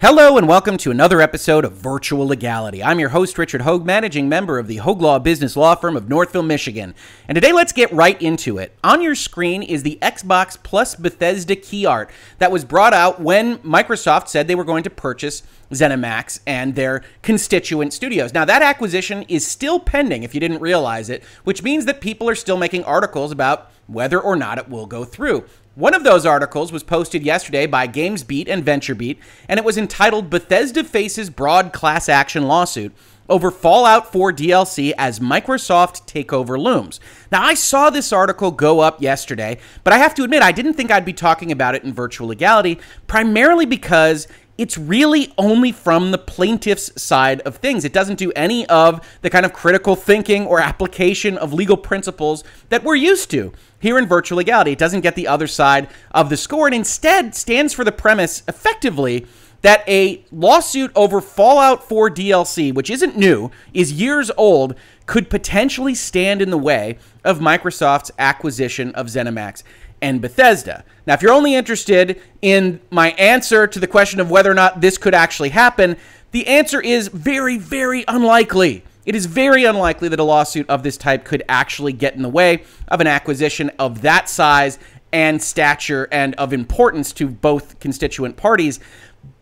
Hello and welcome to another episode of Virtual Legality. I'm your host, Richard Hoeg, managing member of the Hoeg Law Business Law Firm of Northville, Michigan. And today, let's get right into it. On your screen is the Xbox plus Bethesda key art that was brought out when Microsoft said they were going to purchase ZeniMax and their constituent studios. Now, that acquisition is still pending, if you didn't realize it, which means that people are still making articles about whether or not it will go through. One of those articles was posted yesterday by GamesBeat and VentureBeat, and it was entitled Bethesda Faces Broad Class Action Lawsuit over Fallout 4 DLC as Microsoft takeover looms. Now, I saw this article go up yesterday, but I have to admit, I didn't think I'd be talking about it in virtual legality, primarily because it's really only from the plaintiff's side of things. It doesn't do any of the kind of critical thinking or application of legal principles that we're used to here in virtual legality. It doesn't get the other side of the score and instead stands for the premise effectively that a lawsuit over Fallout 4 DLC, which isn't new, is years old, could potentially stand in the way of Microsoft's acquisition of ZeniMax and Bethesda. Now, if you're only interested in my answer to the question of whether or not this could actually happen, the answer is very, very unlikely. It is very unlikely that a lawsuit of this type could actually get in the way of an acquisition of that size and stature and of importance to both constituent parties.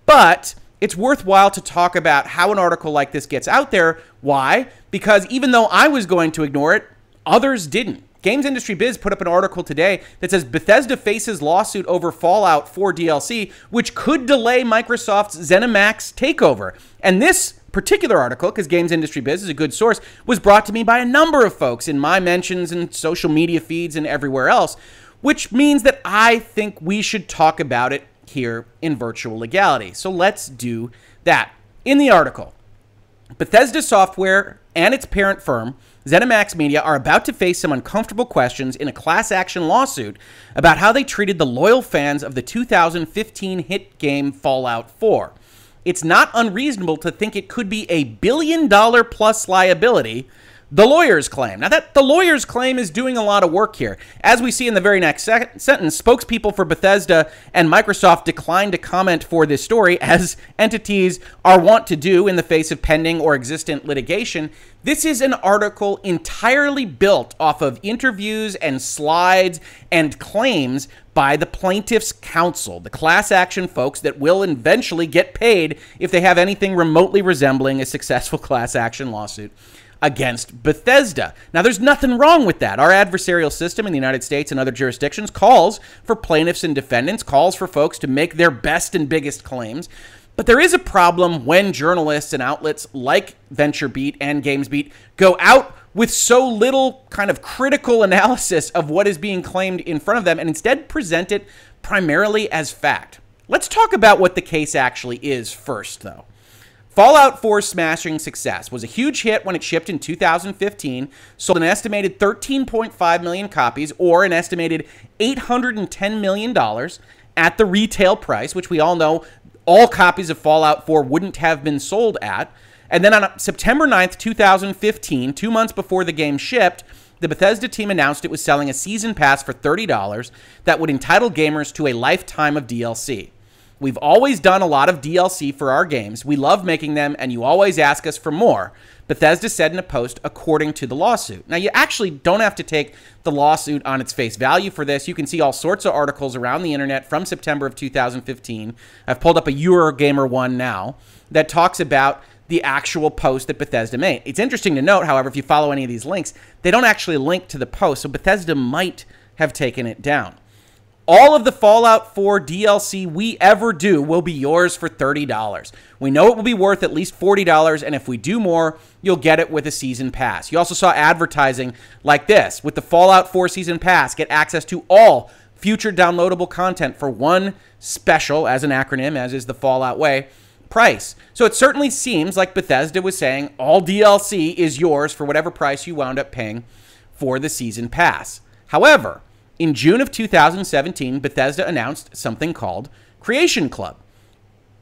But it's worthwhile to talk about how an article like this gets out there. Why? Because even though I was going to ignore it, others didn't. Games Industry Biz put up an article today that says Bethesda faces lawsuit over Fallout 4 DLC, which could delay Microsoft's ZeniMax takeover. And this particular article, because Games Industry Biz is a good source, was brought to me by a number of folks in my mentions and social media feeds and everywhere else, which means that I think we should talk about it here in virtual legality. So let's do that. In the article, Bethesda Software and its parent firm ZeniMax Media are about to face some uncomfortable questions in a class action lawsuit about how they treated the loyal fans of the 2015 hit game Fallout 4. It's not unreasonable to think it could be a billion dollar plus liability the lawyers claim. Now, that the lawyers claim is doing a lot of work here. As we see in the very next sentence, spokespeople for Bethesda and Microsoft declined to comment for this story, as entities are wont to do in the face of pending or existent litigation. This is an article entirely built off of interviews and slides and claims by the plaintiff's counsel, the class action folks that will eventually get paid if they have anything remotely resembling a successful class action lawsuit against Bethesda. Now, there's nothing wrong with that. Our adversarial system in the United States and other jurisdictions calls for plaintiffs and defendants, calls for folks to make their best and biggest claims. But there is a problem when journalists and outlets like VentureBeat and GamesBeat go out with so little kind of critical analysis of what is being claimed in front of them and instead present it primarily as fact. Let's talk about what the case actually is first, though. Fallout 4's smashing success was a huge hit when it shipped in 2015, sold an estimated 13.5 million copies, or an estimated $810 million at the retail price, which we all know all copies of Fallout 4 wouldn't have been sold at. And then on September 9th, 2015, two months before the game shipped, the Bethesda team announced it was selling a season pass for $30 that would entitle gamers to a lifetime of DLC. We've always done a lot of DLC for our games. We love making them, and you always ask us for more. Bethesda said in a post, according to the lawsuit. Now, you actually don't have to take the lawsuit on its face value for this. You can see all sorts of articles around the internet from September of 2015. I've pulled up a Eurogamer one now that talks about the actual post that Bethesda made. It's interesting to note, however, if you follow any of these links, they don't actually link to the post, so Bethesda might have taken it down. All of the Fallout 4 DLC we ever do will be yours for $30. We know it will be worth at least $40, and if we do more, you'll get it with a season pass. You also saw advertising like this with the Fallout 4 season pass, get access to all future downloadable content for one special, as an acronym, as is the Fallout way, price. So it certainly seems like Bethesda was saying all DLC is yours for whatever price you wound up paying for the season pass. However, in June of 2017, Bethesda announced something called Creation Club.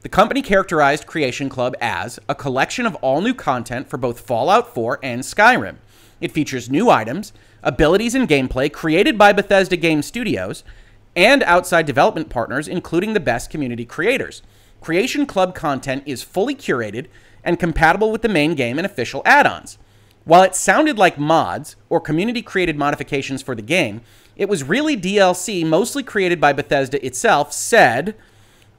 The company characterized Creation Club as a collection of all new content for both Fallout 4 and Skyrim. It features new items, abilities, and gameplay created by Bethesda Game Studios and outside development partners, including the best community creators. Creation Club content is fully curated and compatible with the main game and official add ons. While it sounded like mods or community created modifications for the game, it was really DLC, mostly created by Bethesda itself, said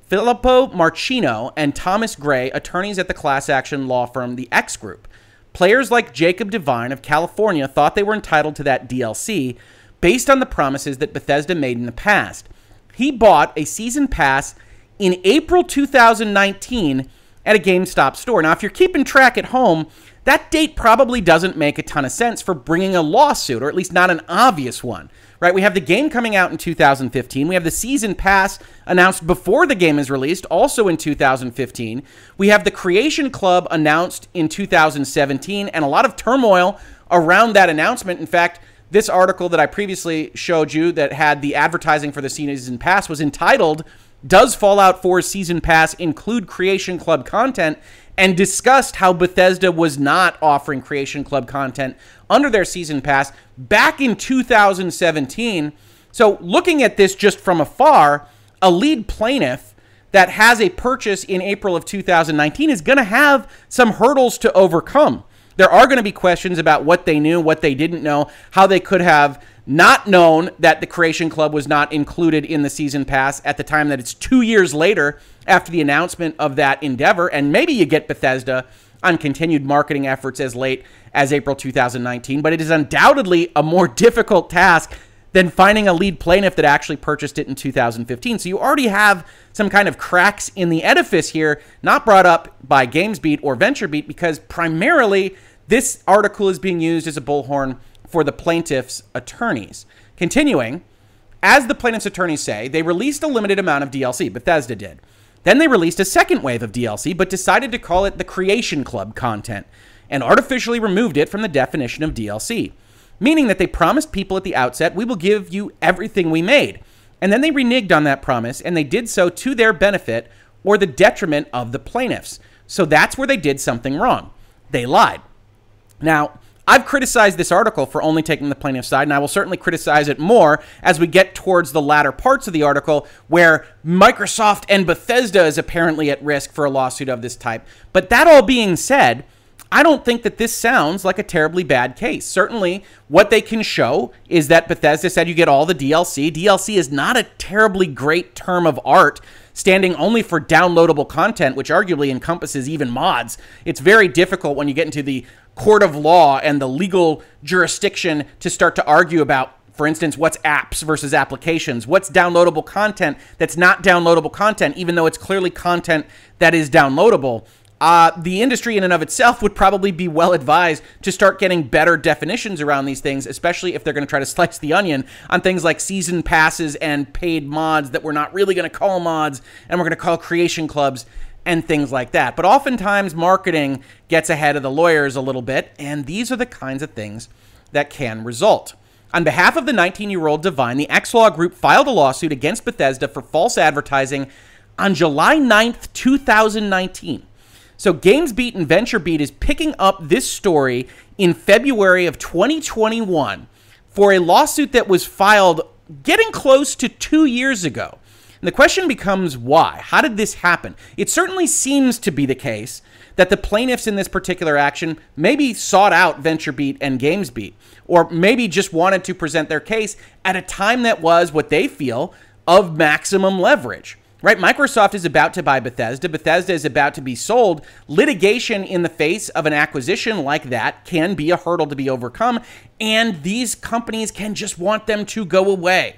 Filippo Marchino and Thomas Gray, attorneys at the class action law firm The X Group. Players like Jacob Devine of California thought they were entitled to that DLC based on the promises that Bethesda made in the past. He bought a season pass in April 2019 at a GameStop store. Now, if you're keeping track at home, that date probably doesn't make a ton of sense for bringing a lawsuit, or at least not an obvious one right? We have the game coming out in 2015. We have the season pass announced before the game is released, also in 2015. We have the Creation Club announced in 2017, and a lot of turmoil around that announcement. In fact, this article that I previously showed you that had the advertising for the season pass was entitled Does Fallout 4 Season Pass Include Creation Club Content? And discussed how Bethesda was not offering Creation Club content under their season pass back in 2017. So, looking at this just from afar, a lead plaintiff that has a purchase in April of 2019 is going to have some hurdles to overcome. There are going to be questions about what they knew, what they didn't know, how they could have not known that the Creation Club was not included in the season pass at the time that it's two years later after the announcement of that endeavor. And maybe you get Bethesda on continued marketing efforts as late as April 2019, but it is undoubtedly a more difficult task than finding a lead plaintiff that actually purchased it in 2015. So you already have some kind of cracks in the edifice here, not brought up by GamesBeat or VentureBeat, because primarily this article is being used as a bullhorn for the plaintiff's attorneys. Continuing, as the plaintiff's attorneys say, they released a limited amount of DLC, Bethesda did. Then they released a second wave of DLC, but decided to call it the Creation Club content and artificially removed it from the definition of DLC, meaning that they promised people at the outset, we will give you everything we made. And then they reneged on that promise, and they did so to their benefit or the detriment of the plaintiffs. So that's where they did something wrong. They lied. Now, I've criticized this article for only taking the plaintiff's side, and I will certainly criticize it more as we get towards the latter parts of the article where Microsoft and Bethesda is apparently at risk for a lawsuit of this type. But that all being said, I don't think that this sounds like a terribly bad case. Certainly, what they can show is that Bethesda said you get all the DLC. DLC is not a terribly great term of art standing only for downloadable content, which arguably encompasses even mods. It's very difficult when you get into the court of law and the legal jurisdiction to start to argue about for instance, what's apps versus applications? What's downloadable content that's not downloadable content, even though it's clearly content that is downloadable? Uh, the industry in and of itself would probably be well advised to start getting better definitions around these things, especially if they're going to try to slice the onion on things like season passes and paid mods that we're not really going to call mods and we're going to call creation clubs and things like that. But oftentimes, marketing gets ahead of the lawyers a little bit, and these are the kinds of things that can result. On behalf of the 19 year old Devine, the Xlaw Group filed a lawsuit against Bethesda for false advertising on July 9th, 2019. So GamesBeat and VentureBeat is picking up this story in February of 2021 for a lawsuit that was filed getting close to two years ago. And the question becomes why? How did this happen? It certainly seems to be the case that the plaintiffs in this particular action maybe sought out VentureBeat and GamesBeat, or maybe just wanted to present their case at a time that was what they feel of maximum leverage. Right? Microsoft is about to buy Bethesda. Bethesda is about to be sold. Litigation in the face of an acquisition like that can be a hurdle to be overcome, and these companies can just want them to go away.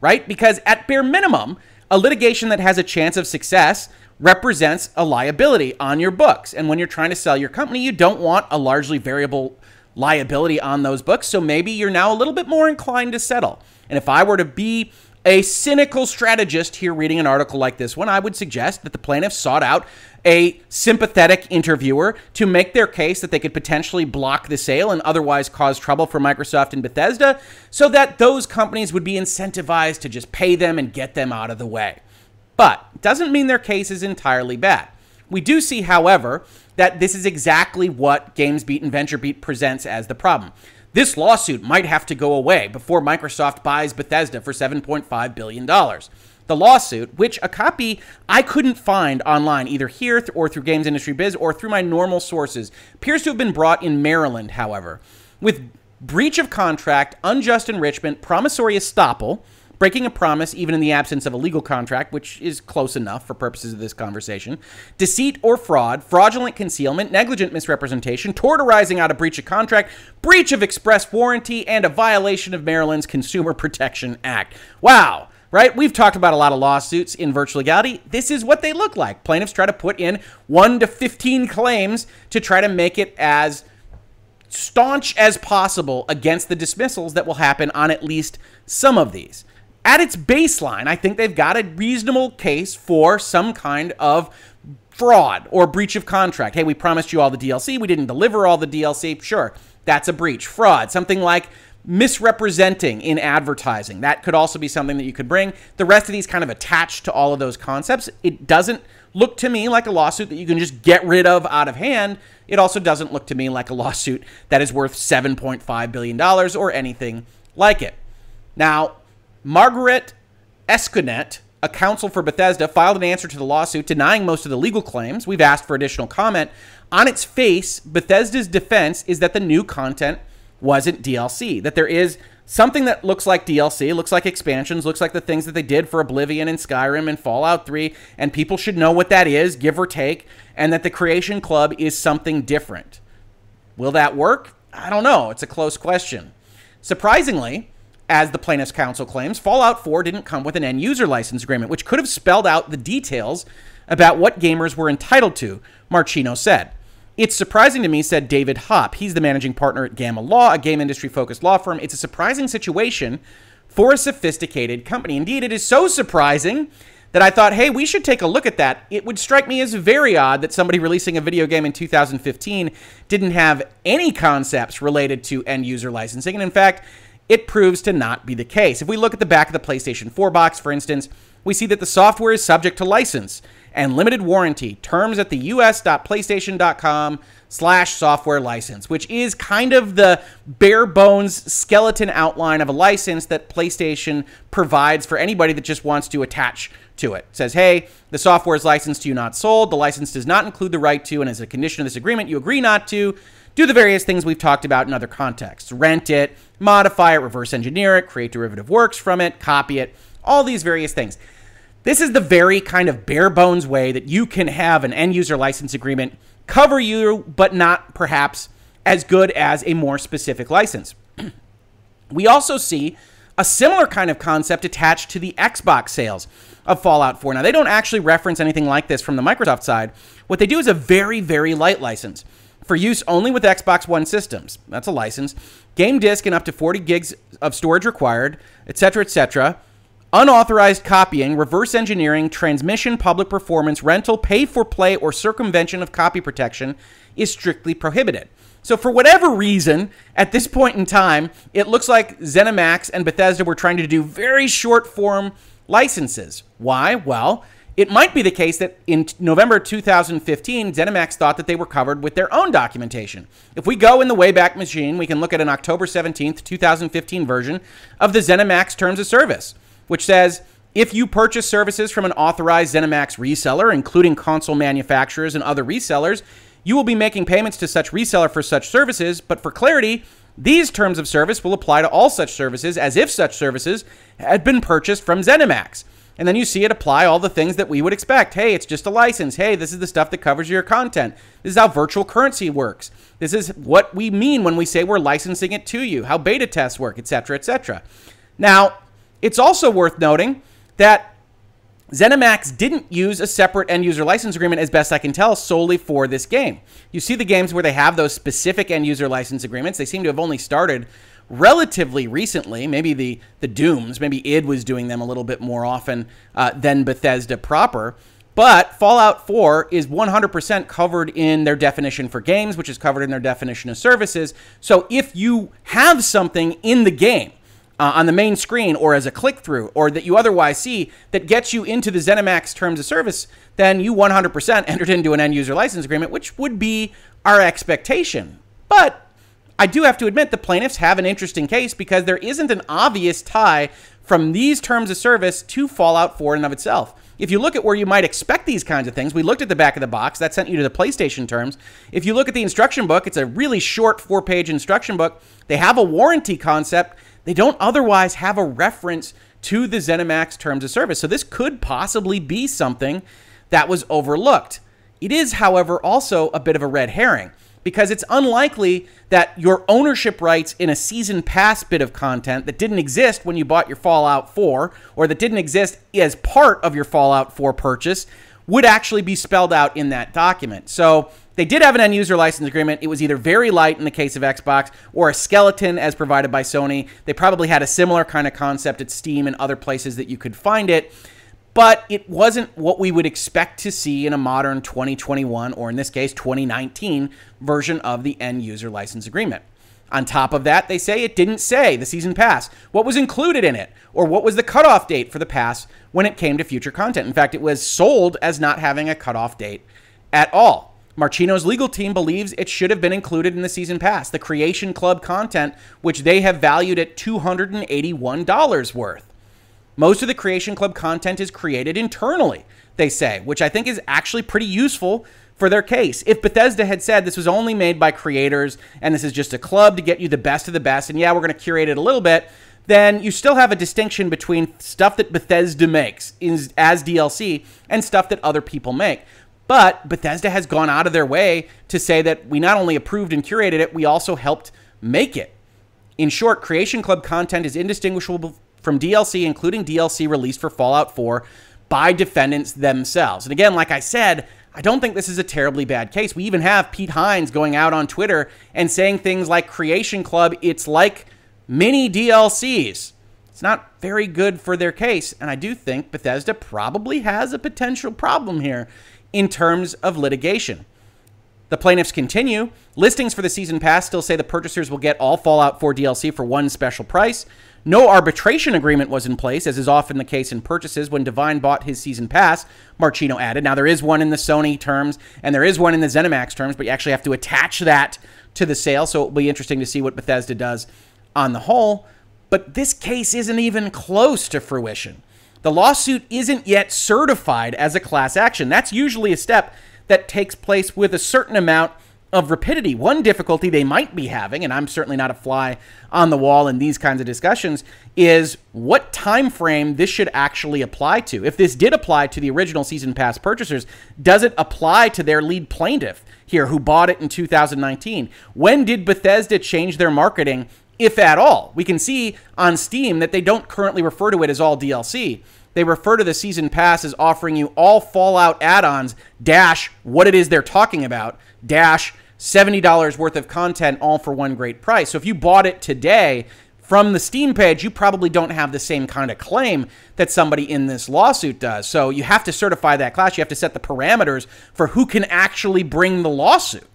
Right? Because at bare minimum, a litigation that has a chance of success represents a liability on your books. And when you're trying to sell your company, you don't want a largely variable liability on those books. So maybe you're now a little bit more inclined to settle. And if I were to be a cynical strategist here reading an article like this one, I would suggest that the plaintiffs sought out a sympathetic interviewer to make their case that they could potentially block the sale and otherwise cause trouble for Microsoft and Bethesda so that those companies would be incentivized to just pay them and get them out of the way. But doesn't mean their case is entirely bad. We do see, however, that this is exactly what GamesBeat and VentureBeat presents as the problem. This lawsuit might have to go away before Microsoft buys Bethesda for $7.5 billion. the lawsuit, which a copy I couldn't find online, either here or through Games Industry Biz or through my normal sources, appears to have been brought in Maryland, however, with breach of contract, unjust enrichment, promissory estoppel, breaking a promise even in the absence of a legal contract, which is close enough for purposes of this conversation, deceit or fraud, fraudulent concealment, negligent misrepresentation, tort arising out of breach of contract, breach of express warranty, and a violation of Maryland's Consumer Protection Act. Wow. Right? We've talked about a lot of lawsuits in virtual legality. This is what they look like. Plaintiffs try to put in 1 to 15 claims to try to make it as staunch as possible against the dismissals that will happen on at least some of these at its baseline, I think they've got a reasonable case for some kind of fraud or breach of contract. Hey, we promised you all the DLC, we didn't deliver all the DLC. Sure, that's a breach. Fraud, something like misrepresenting in advertising. That could also be something that you could bring. The rest of these kind of attached to all of those concepts. It doesn't look to me like a lawsuit that you can just get rid of out of hand. It also doesn't look to me like a lawsuit that is worth $7.5 billion or anything like it. Now, Margaret Esconet, a counsel for Bethesda, filed an answer to the lawsuit denying most of the legal claims. We've asked for additional comment. On its face, Bethesda's defense is that the new content wasn't DLC, that there is something that looks like DLC, looks like expansions, looks like the things that they did for Oblivion and Skyrim and Fallout 3, and people should know what that is, give or take, and that the Creation Club is something different. Will that work? I don't know. It's a close question. Surprisingly, as the plaintiff's counsel claims, Fallout 4 didn't come with an end user license agreement, which could have spelled out the details about what gamers were entitled to, Marchino said. It's surprising to me, said David Hoppe. He's the managing partner at Gamma Law, a game industry focused law firm. It's a surprising situation for a sophisticated company. Indeed, it is so surprising that I thought, hey, we should take a look at that. It would strike me as very odd that somebody releasing a video game in 2015 didn't have any concepts related to end user licensing. And in fact, it proves to not be the case. If we look at the back of the PlayStation 4 box, for instance, we see that the software is subject to license and limited warranty terms at the us.playstation.com slash software license, which is kind of the bare bones skeleton outline of a license that PlayStation provides for anybody that just wants to attach to it. it says, hey, the software is licensed to you, not sold. The license does not include the right to, and as a condition of this agreement, you agree not to do the various things we've talked about in other contexts rent it, modify it, reverse engineer it, create derivative works from it, copy it, all these various things. This is the very kind of bare bones way that you can have an end user license agreement cover you, but not perhaps as good as a more specific license. we also see a similar kind of concept attached to the Xbox sales of Fallout 4. Now, they don't actually reference anything like this from the Microsoft side. What they do is a very, very light license for use only with Xbox One systems. That's a license. Game disk and up to 40 gigs of storage required, etc., etc. Unauthorized copying, reverse engineering, transmission, public performance, rental, pay for play, or circumvention of copy protection is strictly prohibited. So, for whatever reason, at this point in time, it looks like ZeniMax and Bethesda were trying to do very short form licenses. Why? Well, it might be the case that in November 2015, ZeniMax thought that they were covered with their own documentation. If we go in the Wayback Machine, we can look at an October 17th, 2015 version of the ZeniMax Terms of Service, which says if you purchase services from an authorized ZeniMax reseller, including console manufacturers and other resellers, you will be making payments to such reseller for such services, but for clarity, these terms of service will apply to all such services as if such services had been purchased from ZeniMax. And then you see it apply all the things that we would expect. Hey, it's just a license. Hey, this is the stuff that covers your content. This is how virtual currency works. This is what we mean when we say we're licensing it to you, how beta tests work, etc., etc. Now, it's also worth noting that ZeniMax didn't use a separate end user license agreement, as best I can tell, solely for this game. You see the games where they have those specific end user license agreements, they seem to have only started relatively recently, maybe the the Dooms, maybe id was doing them a little bit more often uh, than Bethesda proper. But Fallout 4 is 100% covered in their definition for games, which is covered in their definition of services. So if you have something in the game uh, on the main screen or as a click through or that you otherwise see that gets you into the ZeniMax terms of service, then you 100% entered into an end user license agreement, which would be our expectation. But I do have to admit the plaintiffs have an interesting case because there isn't an obvious tie from these terms of service to Fallout 4 in and of itself. If you look at where you might expect these kinds of things, we looked at the back of the box. That sent you to the PlayStation terms. If you look at the instruction book, it's a really short four page instruction book. They have a warranty concept. They don't otherwise have a reference to the ZeniMax terms of service. So this could possibly be something that was overlooked. It is, however, also a bit of a red herring because it's unlikely that your ownership rights in a season pass bit of content that didn't exist when you bought your Fallout 4 or that didn't exist as part of your Fallout 4 purchase would actually be spelled out in that document. So they did have an end user license agreement. It was either very light in the case of Xbox or a skeleton as provided by Sony. They probably had a similar kind of concept at Steam and other places that you could find it but it wasn't what we would expect to see in a modern 2021, or in this case, 2019 version of the end user license agreement. On top of that, they say it didn't say the season pass, what was included in it, or what was the cutoff date for the pass when it came to future content. In fact, it was sold as not having a cutoff date at all. Marchino's legal team believes it should have been included in the season pass, the Creation Club content, which they have valued at $281 worth. Most of the Creation Club content is created internally, they say, which I think is actually pretty useful for their case. If Bethesda had said this was only made by creators and this is just a club to get you the best of the best, and yeah, we're going to curate it a little bit, then you still have a distinction between stuff that Bethesda makes as DLC and stuff that other people make. But Bethesda has gone out of their way to say that we not only approved and curated it, we also helped make it. In short, Creation Club content is indistinguishable from DLC, including DLC released for Fallout 4 by defendants themselves. And again, like I said, I don't think this is a terribly bad case. We even have Pete Hines going out on Twitter and saying things like Creation Club, it's like mini DLCs. It's not very good for their case. And I do think Bethesda probably has a potential problem here in terms of litigation. The plaintiffs continue. Listings for the season pass still say the purchasers will get all Fallout 4 DLC for one special price. No arbitration agreement was in place, as is often the case in purchases when Devine bought his season pass, Marchino added. Now, there is one in the Sony terms, and there is one in the ZeniMax terms, but you actually have to attach that to the sale, so it'll be interesting to see what Bethesda does on the whole. But this case isn't even close to fruition. The lawsuit isn't yet certified as a class action. That's usually a step that takes place with a certain amount of rapidity. One difficulty they might be having, and I'm certainly not a fly on the wall in these kinds of discussions, is what time frame this should actually apply to. If this did apply to the original season pass purchasers, does it apply to their lead plaintiff here who bought it in 2019? When did Bethesda change their marketing, if at all? We can see on Steam that they don't currently refer to it as all DLC. They refer to the season pass as offering you all Fallout add-ons dash what it is they're talking about dash $70 worth of content all for one great price. So if you bought it today from the Steam page, you probably don't have the same kind of claim that somebody in this lawsuit does. So you have to certify that class. You have to set the parameters for who can actually bring the lawsuit.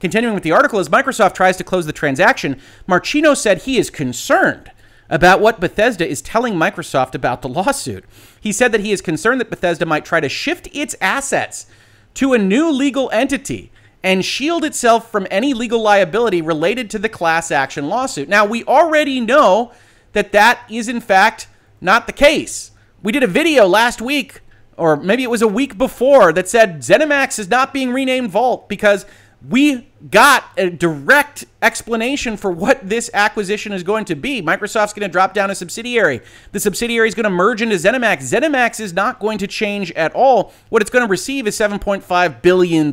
Continuing with the article, as Microsoft tries to close the transaction, Marchino said he is concerned about what Bethesda is telling Microsoft about the lawsuit. He said that he is concerned that Bethesda might try to shift its assets to a new legal entity and shield itself from any legal liability related to the class action lawsuit. Now, we already know that that is, in fact, not the case. We did a video last week, or maybe it was a week before, that said ZeniMax is not being renamed Vault because we got a direct explanation for what this acquisition is going to be. Microsoft's going to drop down a subsidiary. The subsidiary is going to merge into ZeniMax. ZeniMax is not going to change at all. What it's going to receive is $7.5 billion,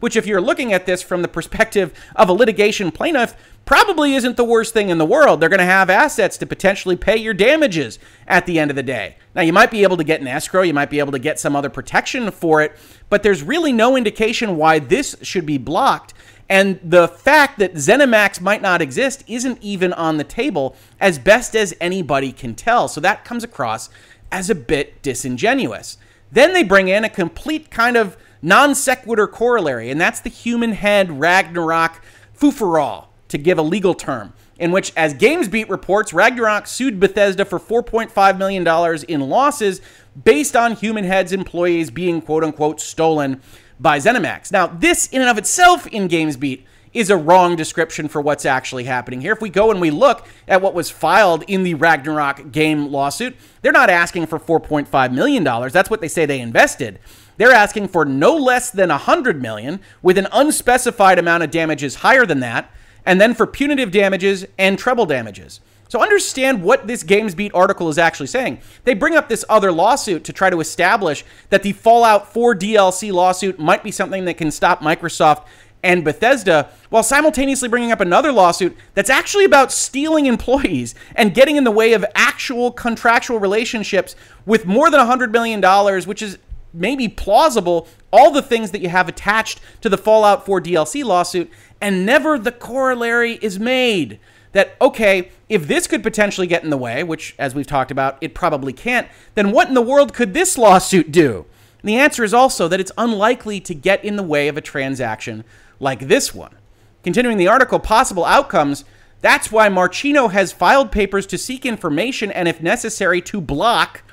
which, if you're looking at this from the perspective of a litigation plaintiff, probably isn't the worst thing in the world. They're going to have assets to potentially pay your damages at the end of the day. Now, you might be able to get an escrow, you might be able to get some other protection for it, but there's really no indication why this should be blocked. And the fact that ZeniMax might not exist isn't even on the table, as best as anybody can tell. So that comes across as a bit disingenuous. Then they bring in a complete kind of non sequitur corollary, and that's the human head Ragnarok foofarall to give a legal term, in which, as GamesBeat reports, Ragnarok sued Bethesda for $4.5 million in losses based on Human Head's employees being quote unquote stolen by ZeniMax. Now, this in and of itself in GamesBeat is a wrong description for what's actually happening here. If we go and we look at what was filed in the Ragnarok game lawsuit, they're not asking for $4.5 million. That's what they say they invested. They're asking for no less than 100 million with an unspecified amount of damages higher than that, and then for punitive damages and treble damages. So understand what this GamesBeat article is actually saying. They bring up this other lawsuit to try to establish that the Fallout 4 DLC lawsuit might be something that can stop Microsoft and Bethesda, while simultaneously bringing up another lawsuit that's actually about stealing employees and getting in the way of actual contractual relationships with more than $100 million, which is maybe plausible, all the things that you have attached to the Fallout 4 DLC lawsuit, and never the corollary is made that, okay, if this could potentially get in the way, which, as we've talked about, it probably can't, then what in the world could this lawsuit do? And the answer is also that it's unlikely to get in the way of a transaction like this one. Continuing the article, possible outcomes. That's why Marchino has filed papers to seek information and, if necessary, to block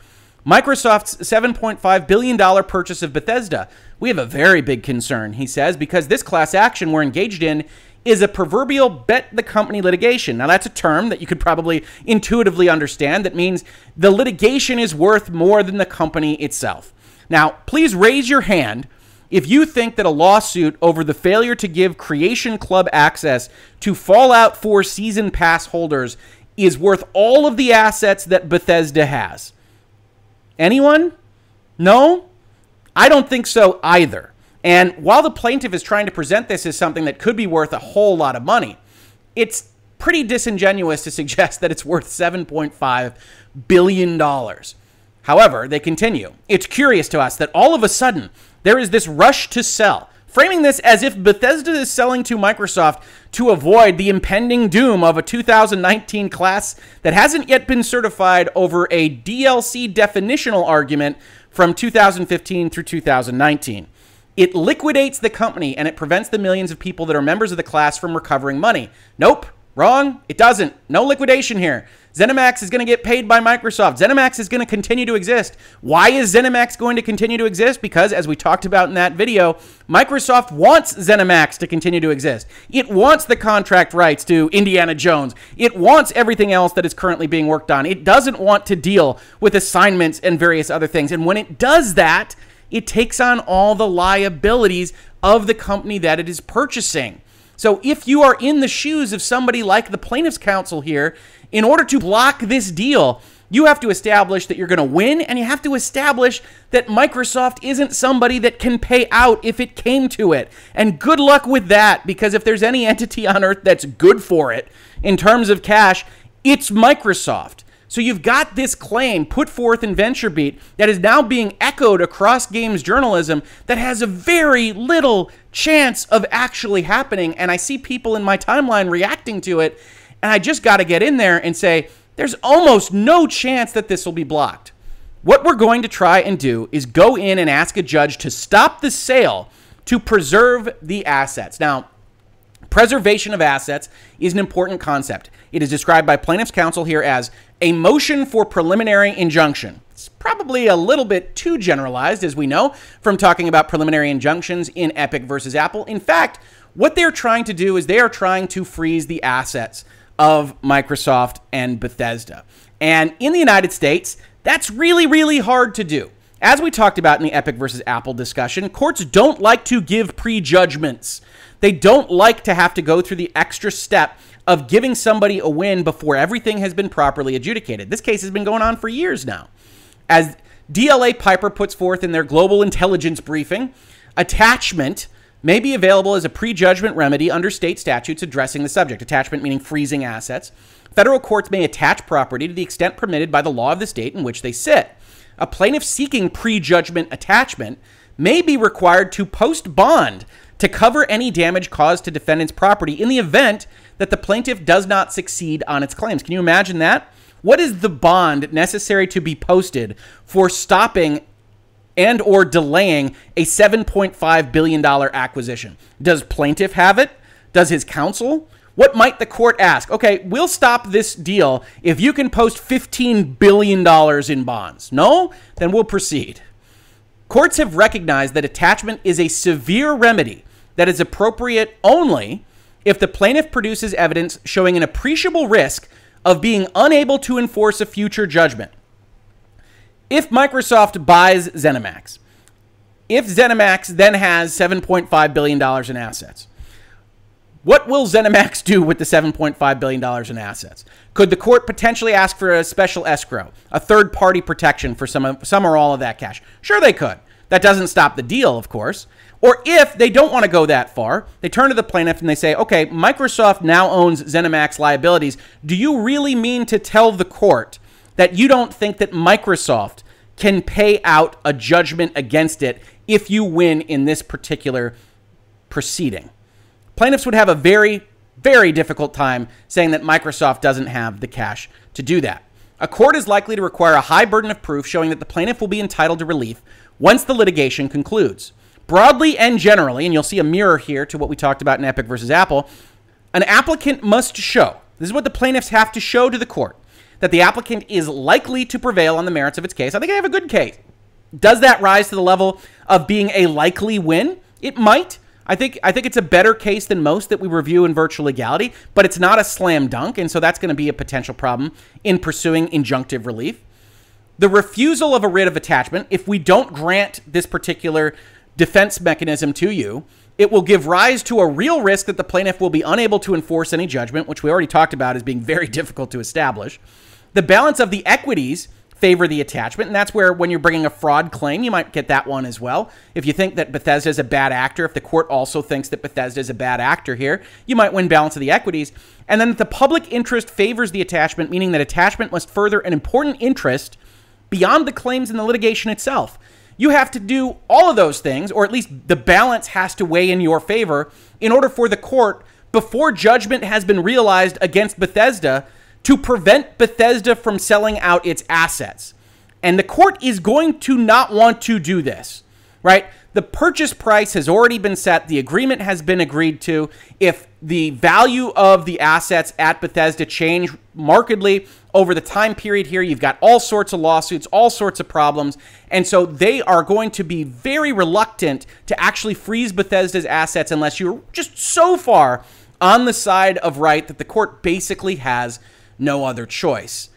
Microsoft's $7.5 billion purchase of Bethesda. We have a very big concern, he says, because this class action we're engaged in is a proverbial bet the company litigation. Now, that's a term that you could probably intuitively understand. That means the litigation is worth more than the company itself. Now, please raise your hand if you think that a lawsuit over the failure to give Creation Club access to Fallout 4 season pass holders is worth all of the assets that Bethesda has. Anyone? No? I don't think so either. And while the plaintiff is trying to present this as something that could be worth a whole lot of money, it's pretty disingenuous to suggest that it's worth $7.5 billion. However, they continue. It's curious to us that all of a sudden there is this rush to sell, framing this as if Bethesda is selling to Microsoft to avoid the impending doom of a 2019 class that hasn't yet been certified over a DLC definitional argument from 2015 through 2019. It liquidates the company and it prevents the millions of people that are members of the class from recovering money. Nope, wrong. It doesn't. No liquidation here. ZeniMax is going to get paid by Microsoft. ZeniMax is going to continue to exist. Why is ZeniMax going to continue to exist? Because, as we talked about in that video, Microsoft wants ZeniMax to continue to exist. It wants the contract rights to Indiana Jones. It wants everything else that is currently being worked on. It doesn't want to deal with assignments and various other things. And when it does that, it takes on all the liabilities of the company that it is purchasing. So if you are in the shoes of somebody like the plaintiff's counsel here, in order to block this deal, you have to establish that you're going to win and you have to establish that Microsoft isn't somebody that can pay out if it came to it. And good luck with that because if there's any entity on earth that's good for it in terms of cash, it's Microsoft. So you've got this claim put forth in VentureBeat that is now being echoed across games journalism that has a very little chance of actually happening. And I see people in my timeline reacting to it. And I just got to get in there and say, there's almost no chance that this will be blocked. What we're going to try and do is go in and ask a judge to stop the sale to preserve the assets. Now, preservation of assets is an important concept. It is described by plaintiff's counsel here as a motion for preliminary injunction. It's probably a little bit too generalized, as we know from talking about preliminary injunctions in Epic versus Apple. In fact, what they're trying to do is they are trying to freeze the assets of Microsoft and Bethesda. And in the United States, that's really, really hard to do. As we talked about in the Epic versus Apple discussion, courts don't like to give prejudgments. They don't like to have to go through the extra step of giving somebody a win before everything has been properly adjudicated. This case has been going on for years now. As DLA Piper puts forth in their global intelligence briefing, attachment may be available as a prejudgment remedy under state statutes addressing the subject. Attachment meaning freezing assets. Federal courts may attach property to the extent permitted by the law of the state in which they sit. A plaintiff seeking prejudgment attachment may be required to post bond to cover any damage caused to defendant's property in the event that the plaintiff does not succeed on its claims. Can you imagine that? What is the bond necessary to be posted for stopping and or delaying a 7.5 billion dollar acquisition? Does plaintiff have it? Does his counsel? What might the court ask? Okay, we'll stop this deal if you can post $15 billion in bonds. No? Then we'll proceed. Courts have recognized that attachment is a severe remedy that is appropriate only if the plaintiff produces evidence showing an appreciable risk of being unable to enforce a future judgment. If Microsoft buys ZeniMax, if ZeniMax then has $7.5 billion in assets, what will ZeniMax do with the $7.5 billion in assets? Could the court potentially ask for a special escrow, a third party protection for some, some or all of that cash? Sure, they could. That doesn't stop the deal, of course. Or if they don't want to go that far, they turn to the plaintiff and they say, okay, Microsoft now owns ZeniMax liabilities. Do you really mean to tell the court that you don't think that Microsoft can pay out a judgment against it if you win in this particular proceeding? Plaintiffs would have a very, very difficult time saying that Microsoft doesn't have the cash to do that. A court is likely to require a high burden of proof showing that the plaintiff will be entitled to relief once the litigation concludes. Broadly and generally, and you'll see a mirror here to what we talked about in Epic versus Apple, an applicant must show this is what the plaintiffs have to show to the court that the applicant is likely to prevail on the merits of its case. I think they have a good case. Does that rise to the level of being a likely win? It might. I think I think it's a better case than most that we review in virtual legality, but it's not a slam dunk, and so that's going to be a potential problem in pursuing injunctive relief. The refusal of a writ of attachment, if we don't grant this particular defense mechanism to you, it will give rise to a real risk that the plaintiff will be unable to enforce any judgment, which we already talked about as being very difficult to establish. The balance of the equities favor the attachment. And that's where, when you're bringing a fraud claim, you might get that one as well. If you think that Bethesda is a bad actor, if the court also thinks that Bethesda is a bad actor here, you might win balance of the equities. And then the public interest favors the attachment, meaning that attachment must further an important interest beyond the claims in the litigation itself. You have to do all of those things, or at least the balance has to weigh in your favor in order for the court, before judgment has been realized against Bethesda, to prevent Bethesda from selling out its assets. And the court is going to not want to do this, right? The purchase price has already been set, the agreement has been agreed to. If the value of the assets at Bethesda change markedly over the time period here, you've got all sorts of lawsuits, all sorts of problems. And so they are going to be very reluctant to actually freeze Bethesda's assets unless you're just so far on the side of right that the court basically has no other choice.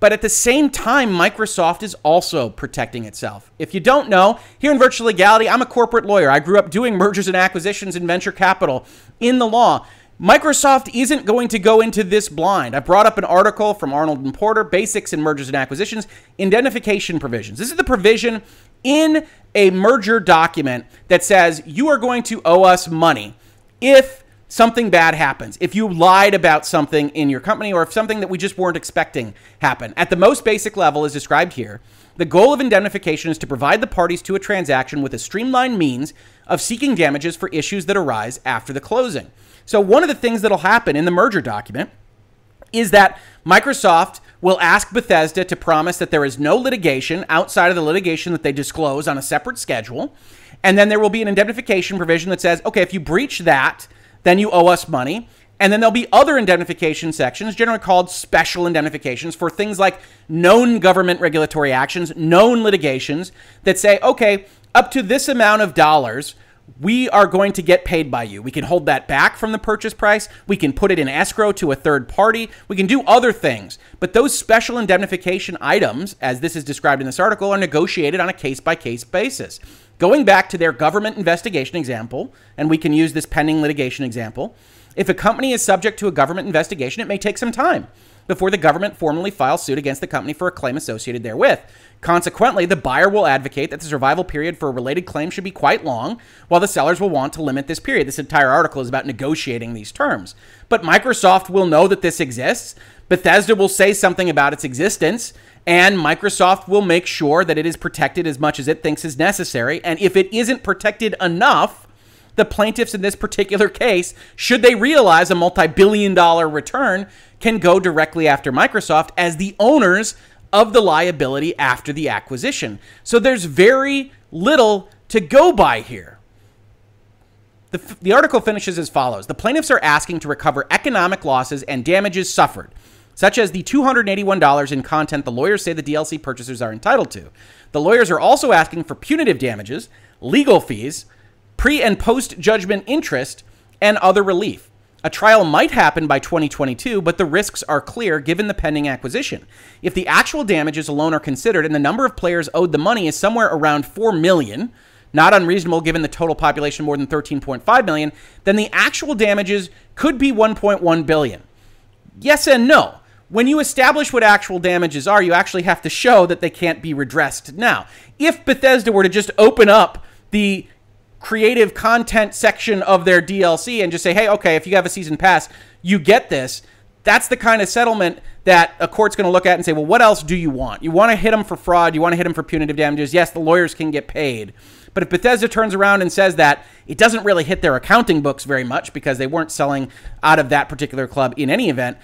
But at the same time, Microsoft is also protecting itself. If you don't know, here in Virtual Legality, I'm a corporate lawyer. I grew up doing mergers and acquisitions and venture capital in the law. Microsoft isn't going to go into this blind. I brought up an article from Arnold and Porter, Basics in Mergers and Acquisitions, Indemnification Provisions. This is the provision in a merger document that says you are going to owe us money if something bad happens, if you lied about something in your company, or if something that we just weren't expecting happened. At the most basic level, as described here, the goal of indemnification is to provide the parties to a transaction with a streamlined means of seeking damages for issues that arise after the closing. So, one of the things that'll happen in the merger document is that Microsoft will ask Bethesda to promise that there is no litigation outside of the litigation that they disclose on a separate schedule. And then there will be an indemnification provision that says, okay, if you breach that, then you owe us money. And then there'll be other indemnification sections, generally called special indemnifications, for things like known government regulatory actions, known litigations that say, okay, up to this amount of dollars, we are going to get paid by you. We can hold that back from the purchase price. We can put it in escrow to a third party. We can do other things. But those special indemnification items, as this is described in this article, are negotiated on a case by case basis. Going back to their government investigation example, and we can use this pending litigation example, if a company is subject to a government investigation, it may take some time before the government formally files suit against the company for a claim associated therewith. Consequently, the buyer will advocate that the survival period for a related claim should be quite long, while the sellers will want to limit this period. This entire article is about negotiating these terms. But Microsoft will know that this exists. Bethesda will say something about its existence, and Microsoft will make sure that it is protected as much as it thinks is necessary. And if it isn't protected enough, the plaintiffs in this particular case, should they realize a multi billion dollar return, can go directly after Microsoft as the owners of the liability after the acquisition. So there's very little to go by here. The, the article finishes as follows The plaintiffs are asking to recover economic losses and damages suffered such as the $281 in content the lawyers say the DLC purchasers are entitled to. The lawyers are also asking for punitive damages, legal fees, pre and post judgment interest, and other relief. A trial might happen by 2022, but the risks are clear given the pending acquisition. If the actual damages alone are considered and the number of players owed the money is somewhere around 4 million, not unreasonable given the total population more than 13.5 million, then the actual damages could be 1.1 billion. Yes and no. When you establish what actual damages are, you actually have to show that they can't be redressed now. If Bethesda were to just open up the creative content section of their DLC and just say, hey, okay, if you have a season pass, you get this. That's the kind of settlement that a court's going to look at and say, well, what else do you want? You want to hit them for fraud. You want to hit them for punitive damages. Yes, the lawyers can get paid. But if Bethesda turns around and says that, it doesn't really hit their accounting books very much because they weren't selling out of that particular club in any event.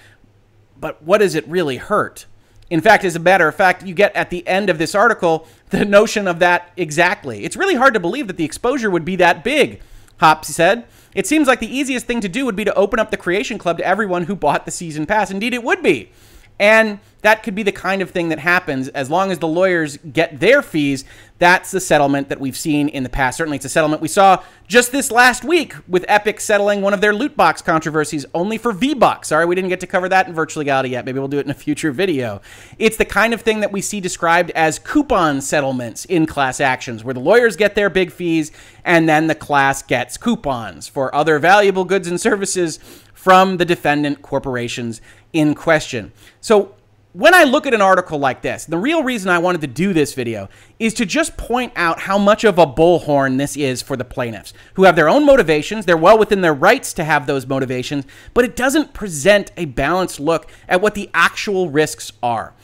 But what does it really hurt? In fact, as a matter of fact, you get at the end of this article the notion of that exactly. It's really hard to believe that the exposure would be that big, Hoppe said. It seems like the easiest thing to do would be to open up the Creation Club to everyone who bought the season pass. Indeed, it would be. And that could be the kind of thing that happens as long as the lawyers get their fees. That's the settlement that we've seen in the past. Certainly, it's a settlement we saw just this last week with Epic settling one of their loot box controversies only for V Bucks. Sorry, we didn't get to cover that in virtual legality yet. Maybe we'll do it in a future video. It's the kind of thing that we see described as coupon settlements in class actions, where the lawyers get their big fees and then the class gets coupons for other valuable goods and services from the defendant corporations in question. So, when I look at an article like this, the real reason I wanted to do this video is to just point out how much of a bullhorn this is for the plaintiffs, who have their own motivations. They're well within their rights to have those motivations, but it doesn't present a balanced look at what the actual risks are.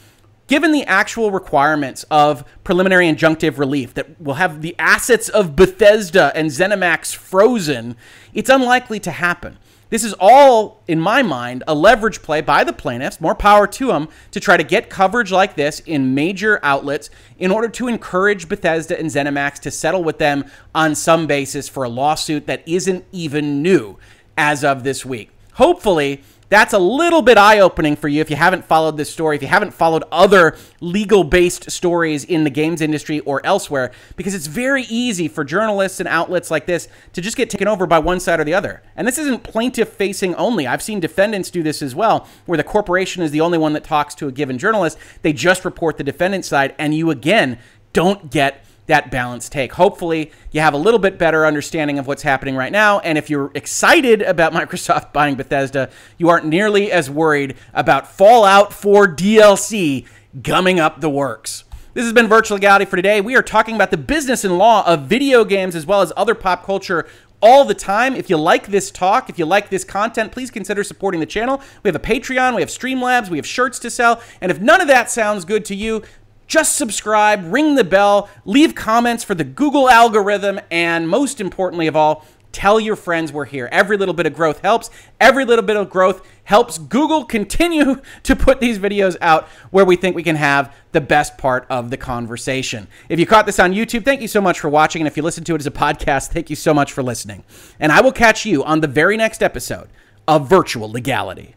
Given the actual requirements of preliminary injunctive relief that will have the assets of Bethesda and ZeniMax frozen, it's unlikely to happen. This is all, in my mind, a leverage play by the plaintiffs, more power to them, to try to get coverage like this in major outlets in order to encourage Bethesda and ZeniMax to settle with them on some basis for a lawsuit that isn't even new as of this week. Hopefully, that's a little bit eye opening for you if you haven't followed this story, if you haven't followed other legal based stories in the games industry or elsewhere, because it's very easy for journalists and outlets like this to just get taken over by one side or the other. And this isn't plaintiff facing only. I've seen defendants do this as well, where the corporation is the only one that talks to a given journalist. They just report the defendant side, and you again don't get that balanced take. Hopefully, you have a little bit better understanding of what's happening right now. And if you're excited about Microsoft buying Bethesda, you aren't nearly as worried about Fallout 4 DLC gumming up the works. This has been Virtual Legality for today. We are talking about the business and law of video games as well as other pop culture all the time. If you like this talk, if you like this content, please consider supporting the channel. We have a Patreon, we have Streamlabs, we have shirts to sell. And if none of that sounds good to you, just subscribe, ring the bell, leave comments for the Google algorithm, and most importantly of all, tell your friends we're here. Every little bit of growth helps. Every little bit of growth helps Google continue to put these videos out where we think we can have the best part of the conversation. If you caught this on YouTube, thank you so much for watching. And if you listen to it as a podcast, thank you so much for listening. And I will catch you on the very next episode of Virtual Legality.